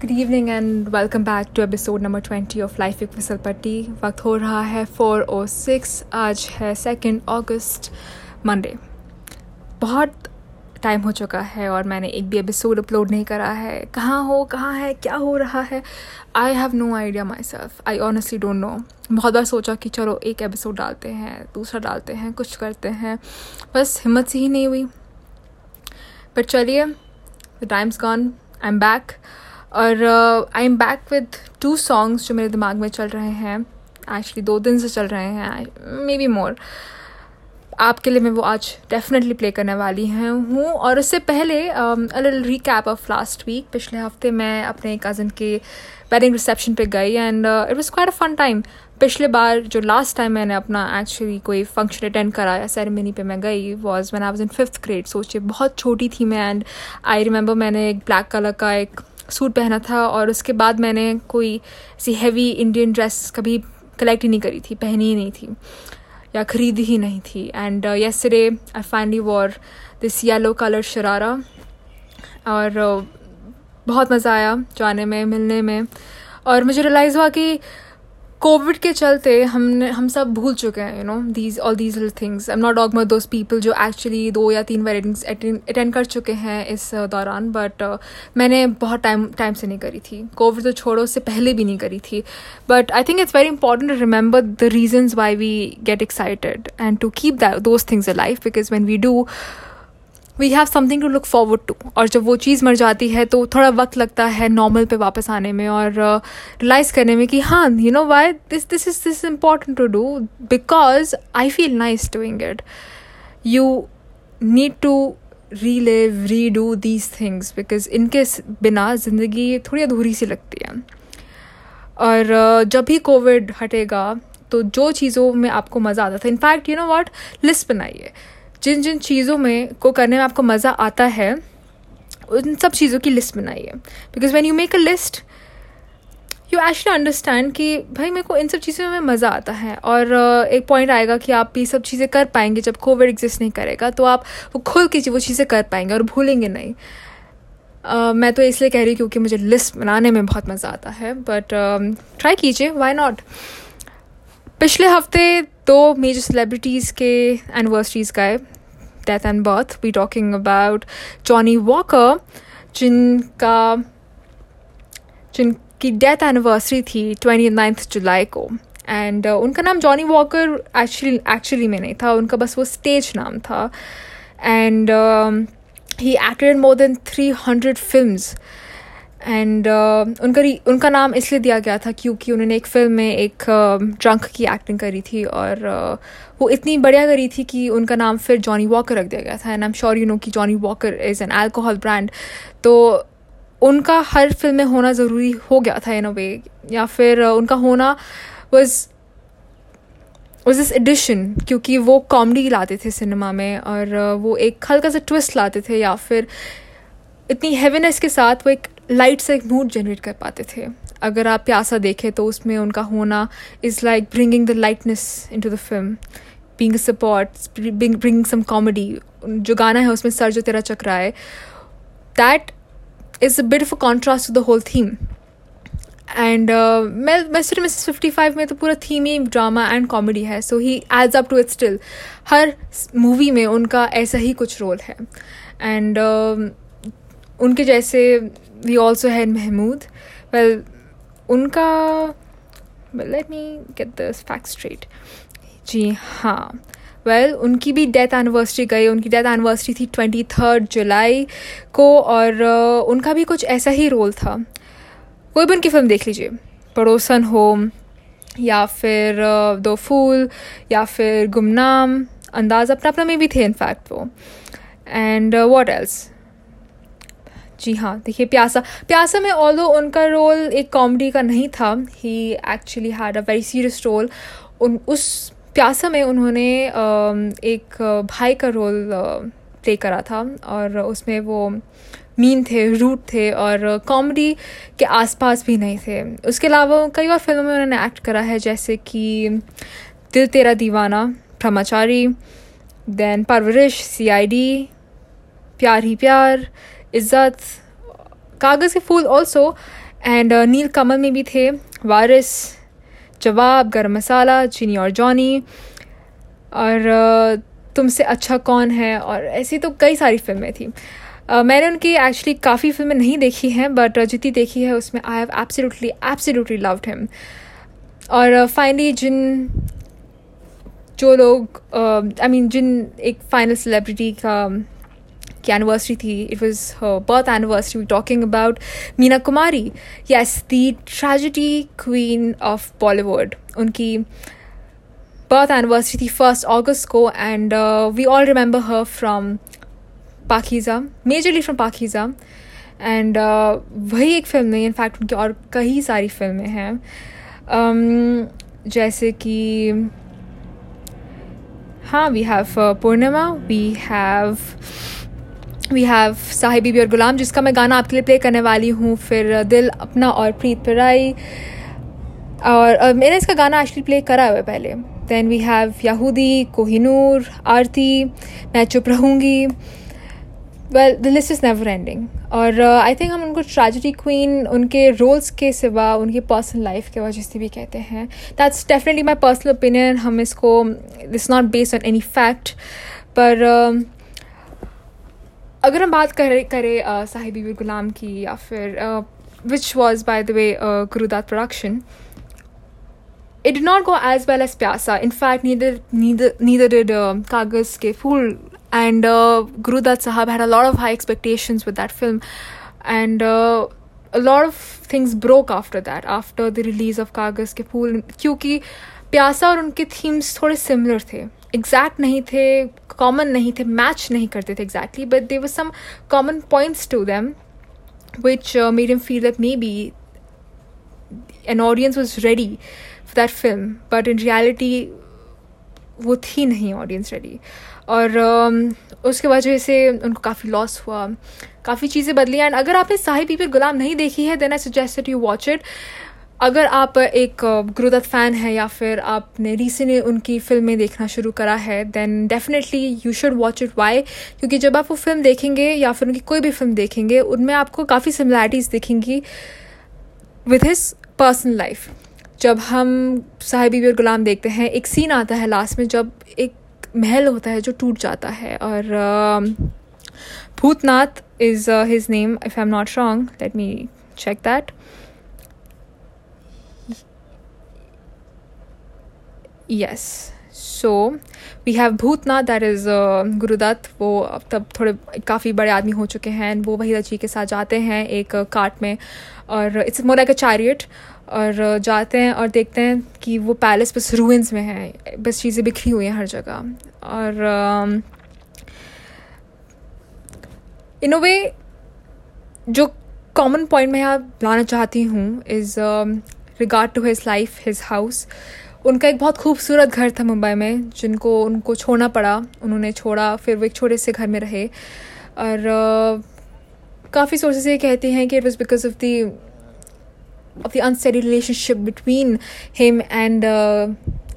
Good evening and welcome back to episode number twenty of life एक फिसल पट्टी वक्त हो रहा है फोर ओ सिक्स आज है सेकेंड अगस्त मंडे बहुत टाइम हो चुका है और मैंने एक भी एपिसोड अपलोड नहीं करा है। कहाँ हो, कहाँ है, क्या हो रहा है? I have no idea myself I honestly don't know बहुत बार सोचा कि चलो एक एपिसोड डालते हैं, दूसरा डालते हैं, कुछ करते हैं। बस हिम्मत से ही नहीं हुई। बट चलिए the times gone I am back और I am back with two songs जो मेरे दिमाग में चल रहे हैं। एक्चुअली दो दिन से चल रहे हैं मे बी मोर आपके लिए मैं वो आज डेफिनेटली प्ले करने वाली हैं, हूँ। और उससे पहले little recap of last week पिछले हफ़्ते मैं अपने कज़न के वेडिंग रिसेप्शन पे गई and it was quite a fun time पिछले बार जो लास्ट टाइम मैंने अपना एक्चुअली कोई फ़ंक्शन अटेंड करा या सेरेमनी पे मैं गई was man I was in fifth grade सोचिए, बहुत छोटी थी मैं एंड आई रिमेंबर मैंने एक ब्लैक कलर का एक सूट पहना था और उसके बाद मैंने कोई ऐसी हैवी इंडियन ड्रेस कभी कलेक्ट ही नहीं करी थी पहनी ही नहीं थी या ख़रीदी ही नहीं थी। And yesterday I finally wore this yellow colour sharara और uh, बहुत मज़ा आया जाने में मिलने में। और मुझे रियलाइज़ हुआ कि कोविड के चलते हमने हम सब भूल चुके हैं you know these all these lil things I am not og those people जो एक्चुअली दो या तीन वेडिंग्स अटेंड कर चुके हैं इस uh, दौरान बट uh, मैंने बहुत टाइम टाइम से नहीं करी थी। कोविड तो छोड़ो उससे पहले भी नहीं करी थी। But I think it's very important to remember the reasons why we get excited and to keep those things a life because when we do we have something to look forward to और जब वो चीज़ मर जाती है तो थोड़ा वक्त लगता है नॉर्मल पे वापस आने में और रिलाइज़ uh, करने में कि हाँ you know why this this is this important to do because I feel nice doing it you need to relive redo these things because इनके बिना ज़िंदगी थोड़ी अधूरी सी लगती है। और uh, जब भी कोविड हटेगा तो जो चीज़ों में आपको मज़ा आता था in fact you know what list बनाइए। जिन जिन चीज़ों में को करने में आपको मज़ा आता है उन सब चीज़ों की लिस्ट बनाइए। Because when you make a list you actually understand कि भाई मेरे को इन सब चीज़ों में मज़ा आता है। और एक पॉइंट आएगा कि आप ये सब चीज़ें कर पाएँगे जब कोविड एग्जिस्ट नहीं करेगा तो आप वो खुल के वो चीज़ें कर पाएँगे और भूलेंगे नहीं। Uh, मैं तो इसलिए कह रही हूँ क्योंकि मुझे लिस्ट बनाने में बहुत मज़ा आता है बट ट्राई कीजिए वाई नॉट पिछले हफ़्ते दो मेजर सेलिब्रिटीज़ के एनिवर्सरीज गए death and birth we talking about Johnny Walker जिनका जिनकी डेथ एनिवर्सरी थी ट्वेंटी नाइन्थ जुलाई को. एंड uh, उनका नाम जॉनी वॉकर एक्चुअली एक्चुअली में नहीं था उनका बस वो स्टेज नाम था. And he acted more than three hundred films and uh, उनका उनका नाम इसलिए दिया गया था क्योंकि उन्होंने एक फ़िल्म में एक ड्रंक uh, की एक्टिंग करी थी और uh, वो इतनी बढ़िया करी थी कि उनका नाम फिर जॉनी वॉकर रख दिया गया था and I am sure you know कि Johnny Walker is an alcohol brand तो उनका हर फ़िल्म में होना ज़रूरी हो गया था इन अ वे या फिर uh, उनका होना वॉज़ वॉज़ दिस एडिशन क्योंकि वो कॉमेडी लाते थे सिनेमा में और uh, वो एक हल्का सा ट्विस्ट लाते थे या फिर इतनी हैवीनेस के साथ वो एक लाइट से एक मूड जनरेट कर पाते थे। अगर आप प्यासा देखें तो उसमें उनका होना is like bringing the lightness into the film being support bring some comedy जो गाना है उसमें सर जो तेरा चक्रा है that is a bit of a contrast to the whole theme and मैं मिस्टर मिसेस फिफ्टी फाइव में तो पूरा थीम ही ड्रामा एंड कॉमेडी है so he adds up to it still her movie में उनका ऐसा ही कुछ रोल है। एंड uh, उनके जैसे we also had Mehmood well उनका let me get the fact straight जी हाँ वेल well, उनकी भी डेथ एनिवर्सरी गई उनकी डेथ एनिवर्सरी थी ट्वेंटी थर्ड जुलाई को और उनका भी कुछ ऐसा ही रोल था कोई भी उनकी फ़िल्म देख लीजिए पड़ोसन होम या फिर दो फूल या फिर गुमनाम अंदाज अपना अपना में भी थे इनफैक्ट वो एंड वॉट एल्स जी हाँ देखिए प्यासा प्यासा में ऑल उनका रोल एक कॉमेडी का नहीं था he actually had a very serious role उन, उस प्यासा में उन्होंने एक भाई का रोल प्ले करा था और उसमें वो मीन थे रूट थे और कॉमेडी के आसपास भी नहीं थे। उसके अलावा कई और फ़िल्मों में उन्होंने एक्ट करा है, जैसे कि दिल तेरा दीवाना, ब्रह्मचारी देन परवरिश सी आई डी प्यार ही प्यार इज़्ज़त कागज़ के फूल ऑल्सो एंड नील कमल में भी थे वारिस जवाब गर्म मसाला चीनी और जॉनी और uh, तुमसे अच्छा कौन है? और ऐसी तो कई सारी फ़िल्में थी। Uh, मैंने उनकी एक्चुअली काफ़ी फ़िल्में नहीं देखी हैं बट जितनी देखी है उसमें I have absolutely absolutely loved him और फाइनली uh, जिन जो लोग I uh, mean I mean, जिन एक फाइनल सेलिब्रिटी का की एनिवर्सरी थी. It was birth anniversary talking about Meena Kumari yes the tragedy queen of Bollywood उनकी बर्थ एनिवर्सरी थी फ़र्स्ट अगस्त को and we all remember her from Pakeezah majorly from Pakeezah and वही एक film नहीं इनफैक्ट उनकी और कई सारी फ़िल्में हैं. Um, जैसे कि हाँ we have Purnima we have we have Sahib Bibi Aur Ghulam जिसका मैं गाना आपके लिए प्ले करने वाली हूँ फिर दिल अपना और प्रीत पिराई और uh, मैंने इसका गाना एक्चुअली प्ले करा हुआ है पहले। Then we have Yahudi Kohinoor Aarti Main Chup रहूँगी। Well the list is never ending और आई uh, थिंक हम उनको ट्रेजिडी क्वीन उनके रोल्स के सिवा उनकी पर्सनल लाइफ के वजह से भी कहते हैं। That's definitely my personal opinion हम इसको this not based on any fact पर uh, अगर हम बात करें करें साहिब बीबी गुलाम की या फिर which was by the way Guru Dutt production it did not go as well as Pyaasa in fact neither did कागज़ के Phool and Guru Dutt sahab had a lot of high expectation with that film and lot of things broke after that after the release of Kaagaz ke Phool क्योंकि प्यासा और उनके themes थोड़े similar थे। Exact नहीं थे common नहीं थे मैच नहीं करते थे exactly but there was some common points to them which uh, made him feel that maybe an audience was ready for that film but in reality वो थी नहीं ऑडियंस रेडी और um, उसके वजह से उनको काफ़ी लॉस हुआ काफ़ी चीज़ें बदली एंड अगर आपने साहिब पीपल गुलाम नहीं देखी है then I suggest you watch it अगर आप एक गुरुदत्त फ़ैन है या फिर आपने रिसेंटली उनकी फ़िल्में देखना शुरू करा है then definitely you should watch it why क्योंकि जब आप वो फ़िल्म देखेंगे या फिर उनकी कोई भी फ़िल्म देखेंगे, उनमें आपको काफ़ी सिमिलैरिटीज़ दिखेंगी विद हिज पर्सनल लाइफ जब हम साहिबी और गुलाम देखते हैं, एक सीन आता है लास्ट में जब एक महल होता है जो टूट जाता है और Bhootnath is his name if I am not wrong let me check that yes. So we have Bhootnath that is Guru Dutt वो अब तब थोड़े काफ़ी बड़े आदमी हो चुके हैं वो वही जी के साथ जाते हैं एक कार्ट में और it's more like a chariot और जाते हैं और देखते हैं कि वो पैलेस बस रूइंस में है, बस चीज़ें बिखरी हुई हैं हर जगह और इन अ वे जो कॉमन पॉइंट मैं यहाँ लाना चाहती हूँ is regard to his life his house उनका एक बहुत खूबसूरत घर था मुंबई में, जिनको उनको छोड़ना पड़ा। उन्होंने छोड़ा, फिर वो एक छोटे से घर में रहे। और काफ़ी सोर्सेस ये कहते हैं कि it was because of the of the unsteady relationship between him and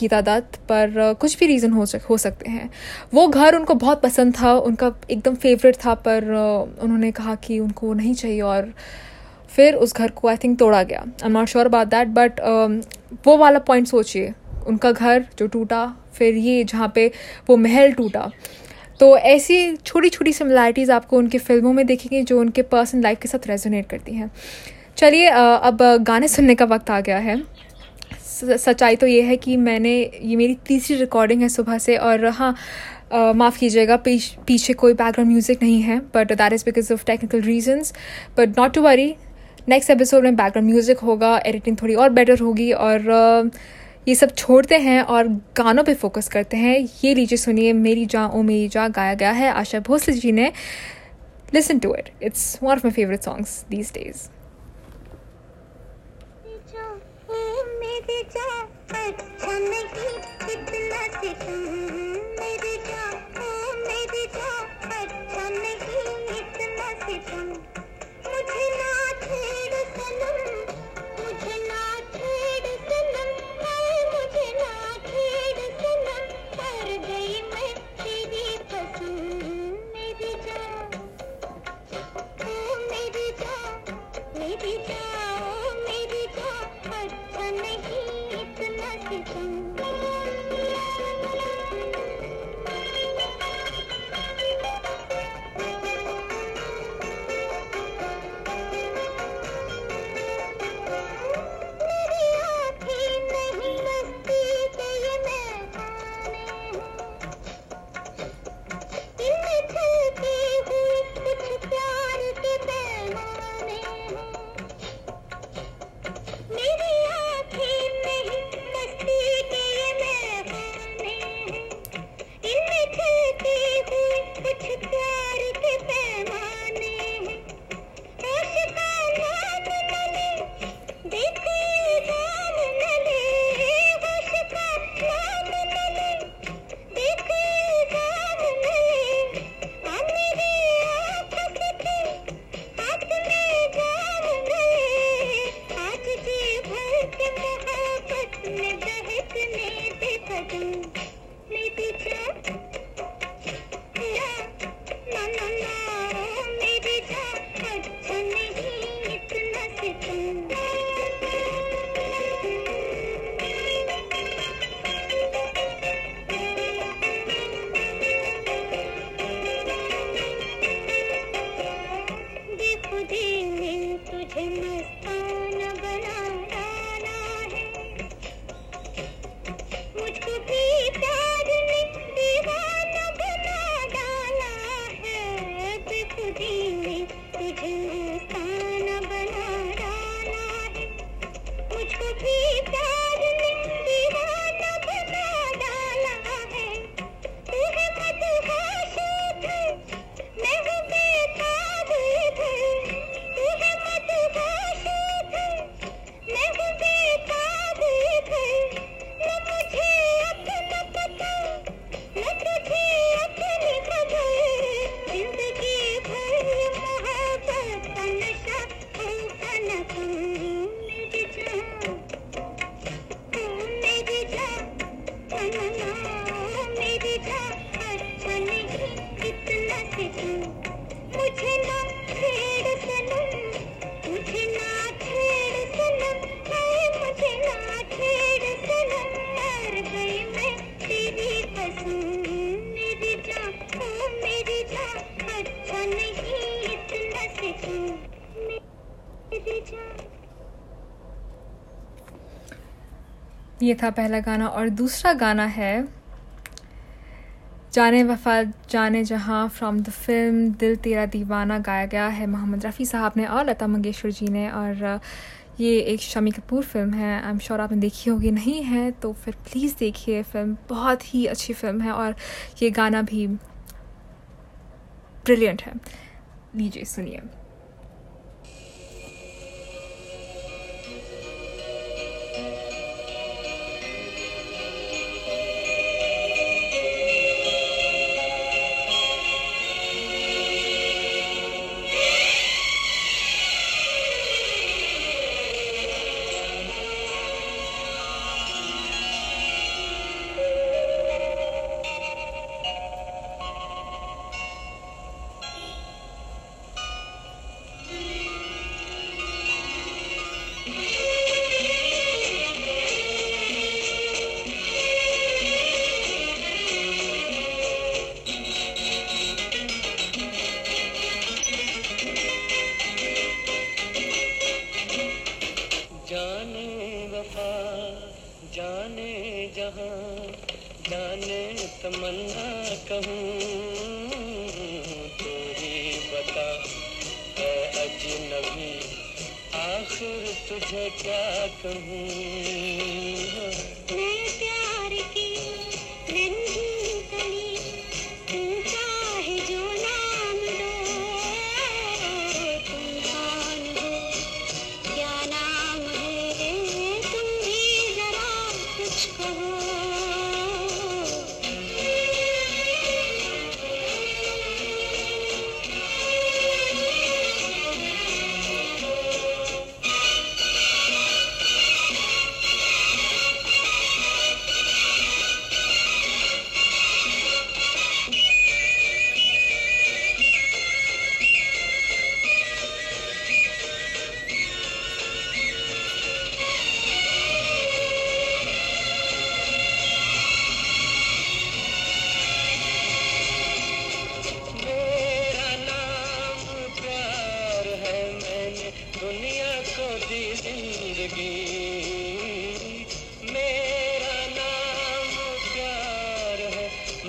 Geeta Dutt. पर कुछ भी रीज़न हो सक, हो सकते हैं। वो घर उनको बहुत पसंद था, उनका एकदम फेवरेट था, पर उन्होंने कहा कि उनको नहीं चाहिए और फिर उस घर को आई थिंक तोड़ा गया। I am not sure about that but वो वाला पॉइंट सोचिए। उनका घर जो टूटा, फिर ये जहाँ पे वो महल टूटा। तो ऐसी छोटी छोटी सिमिलैरिटीज़ आपको उनके फ़िल्मों में देखेंगे जो उनके पर्सनल लाइफ के साथ रेजोनेट करती हैं। चलिए अब गाने सुनने का वक्त आ गया है। सच्चाई तो ये है कि मैंने, ये मेरी तीसरी रिकॉर्डिंग है सुबह से और हाँ माफ़ कीजिएगा, पीछे कोई बैकग्राउंड म्यूज़िक नहीं है but that is because of technical reasons but not to worry next episode में बैकग्राउंड म्यूज़िक होगा एडिटिंग थोड़ी और बेटर होगी और ये सब छोड़ते हैं और गानों पे फोकस करते हैं ये लीजिए सुनिए मेरी जा ओ मेरी जा गाया गया है आशा भोसले जी ने listen to it it's one of my favourite songs these days मुझे ये था पहला गाना और दूसरा गाना है जाने वफा, जाने जहाँ फ्रॉम द फ़िल्म दिल तेरा दीवाना गाया गया है मोहम्मद रफ़ी साहब ने और लता मंगेशकर जी ने और ये एक शमी कपूर फ़िल्म है। आई एम श्योर आपने देखी होगी, नहीं है तो फिर प्लीज़ देखिए फ़िल्म बहुत ही अच्छी फ़िल्म है और ये गाना भी ब्रिलियंट है। लीजिए सुनिए। वफा जाने जहाँ जाने तमन्ना कहूँ तू ही बता है अजनबी, आखिर तुझे क्या कहूँ।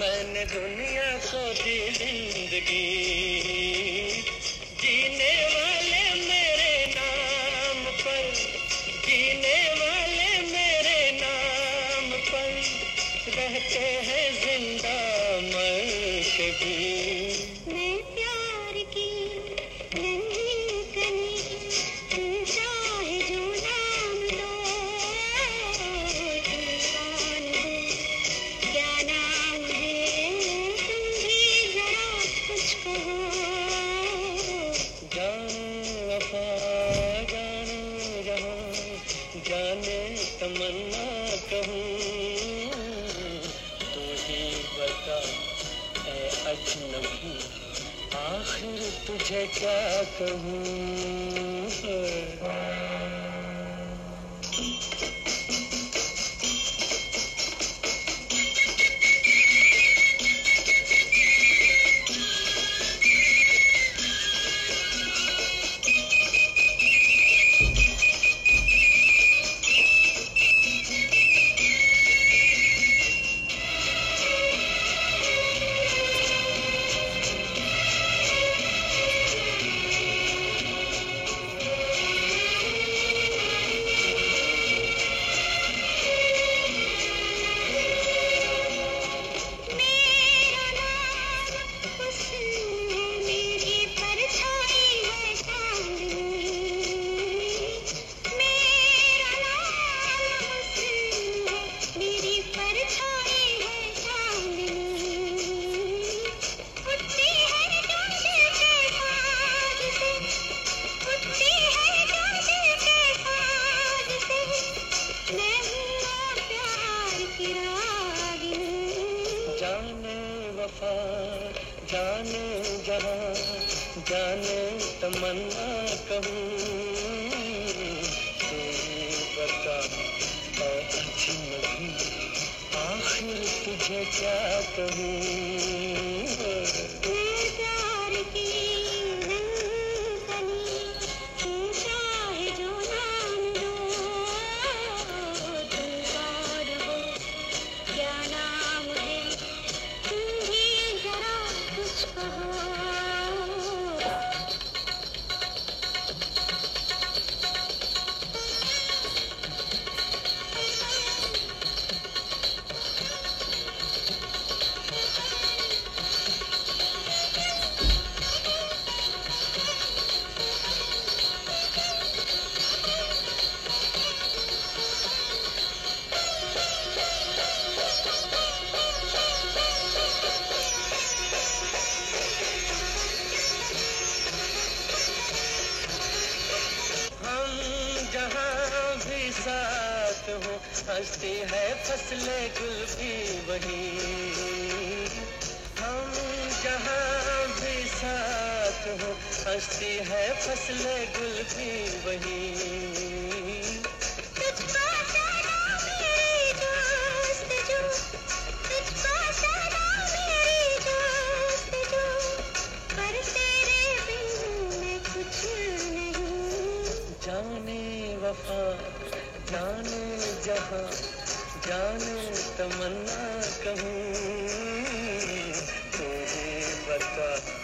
मैंने दुनिया सोची ज़िंदगी जीने वाली जाने तमन्ना कहूँ तो ही बता ए अजनबी आखिर तुझे क्या कहूँ? जाने वफा जाने जहा जाने तमन्ना कहूँ। बता आखिर तुझे क्या कहूँ? हो है फसले गुल भी वही जाने वफा जाने जहाँ जाने तमन्ना कहूँ। तुझे बता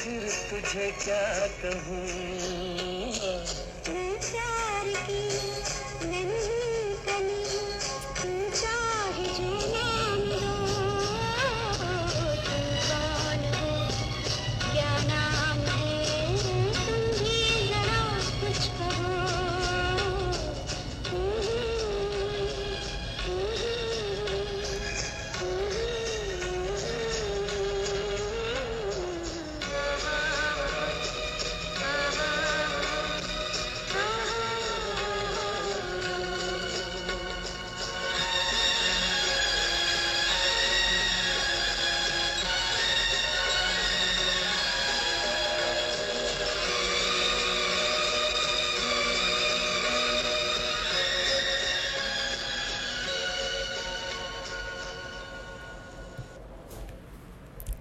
आखिर तुझे क्या कहूँ? प्यार की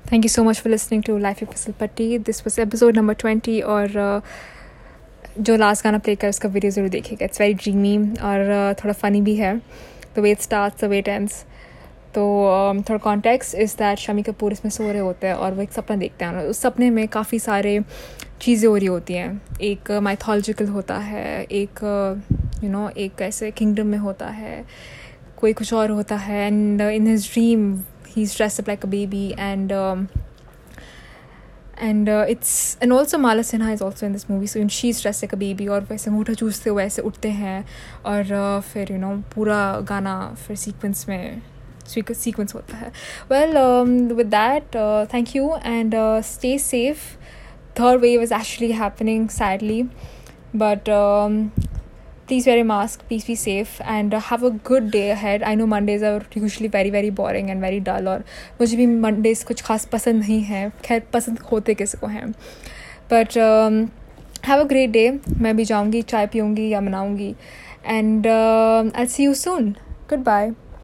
Thank you so much for listening to Life of Faisal Patti. This was episode number 20 और uh, जो लास्ट गाना प्ले कर उसका वीडियो ज़रूर देखिएगा। इट्स वेरी ड्रीमी और uh, थोड़ा फ़नी भी है। The way start the way tense तो um, थोड़ा context is that Shammi Kapoor इसमें सो रहे होते हैं और वो एक सपना देखते हैं। उस सपने में काफ़ी सारे चीज़ें हो रही होती हैं। एक माइथोलॉजिकल होता है एक यू नो एक ऐसे किंगडम में होता है। कोई कुछ और होता है। And in his dream he's dressed up like a baby and um, and uh, it's and also Mala Sinha is also in this movie so when she's dressed like a baby और वैसे अंगूठा चूसते हुए ऐसे उठते हैं और uh, फिर you know पूरा गाना फिर sequence में sequence होता है well um, with that uh, thank you and uh, stay safe third wave is actually please wear a mask please be safe and uh, have a good day ahead i know mondays are usually very very boring and very dull और मुझे भी mondays कुछ खास पसंद नहीं है खैर पसंद होते किसी को हैं but have a great day मैं भी जाऊँगी चाय पीऊँगी या मनाऊँगी and I see you soon good bye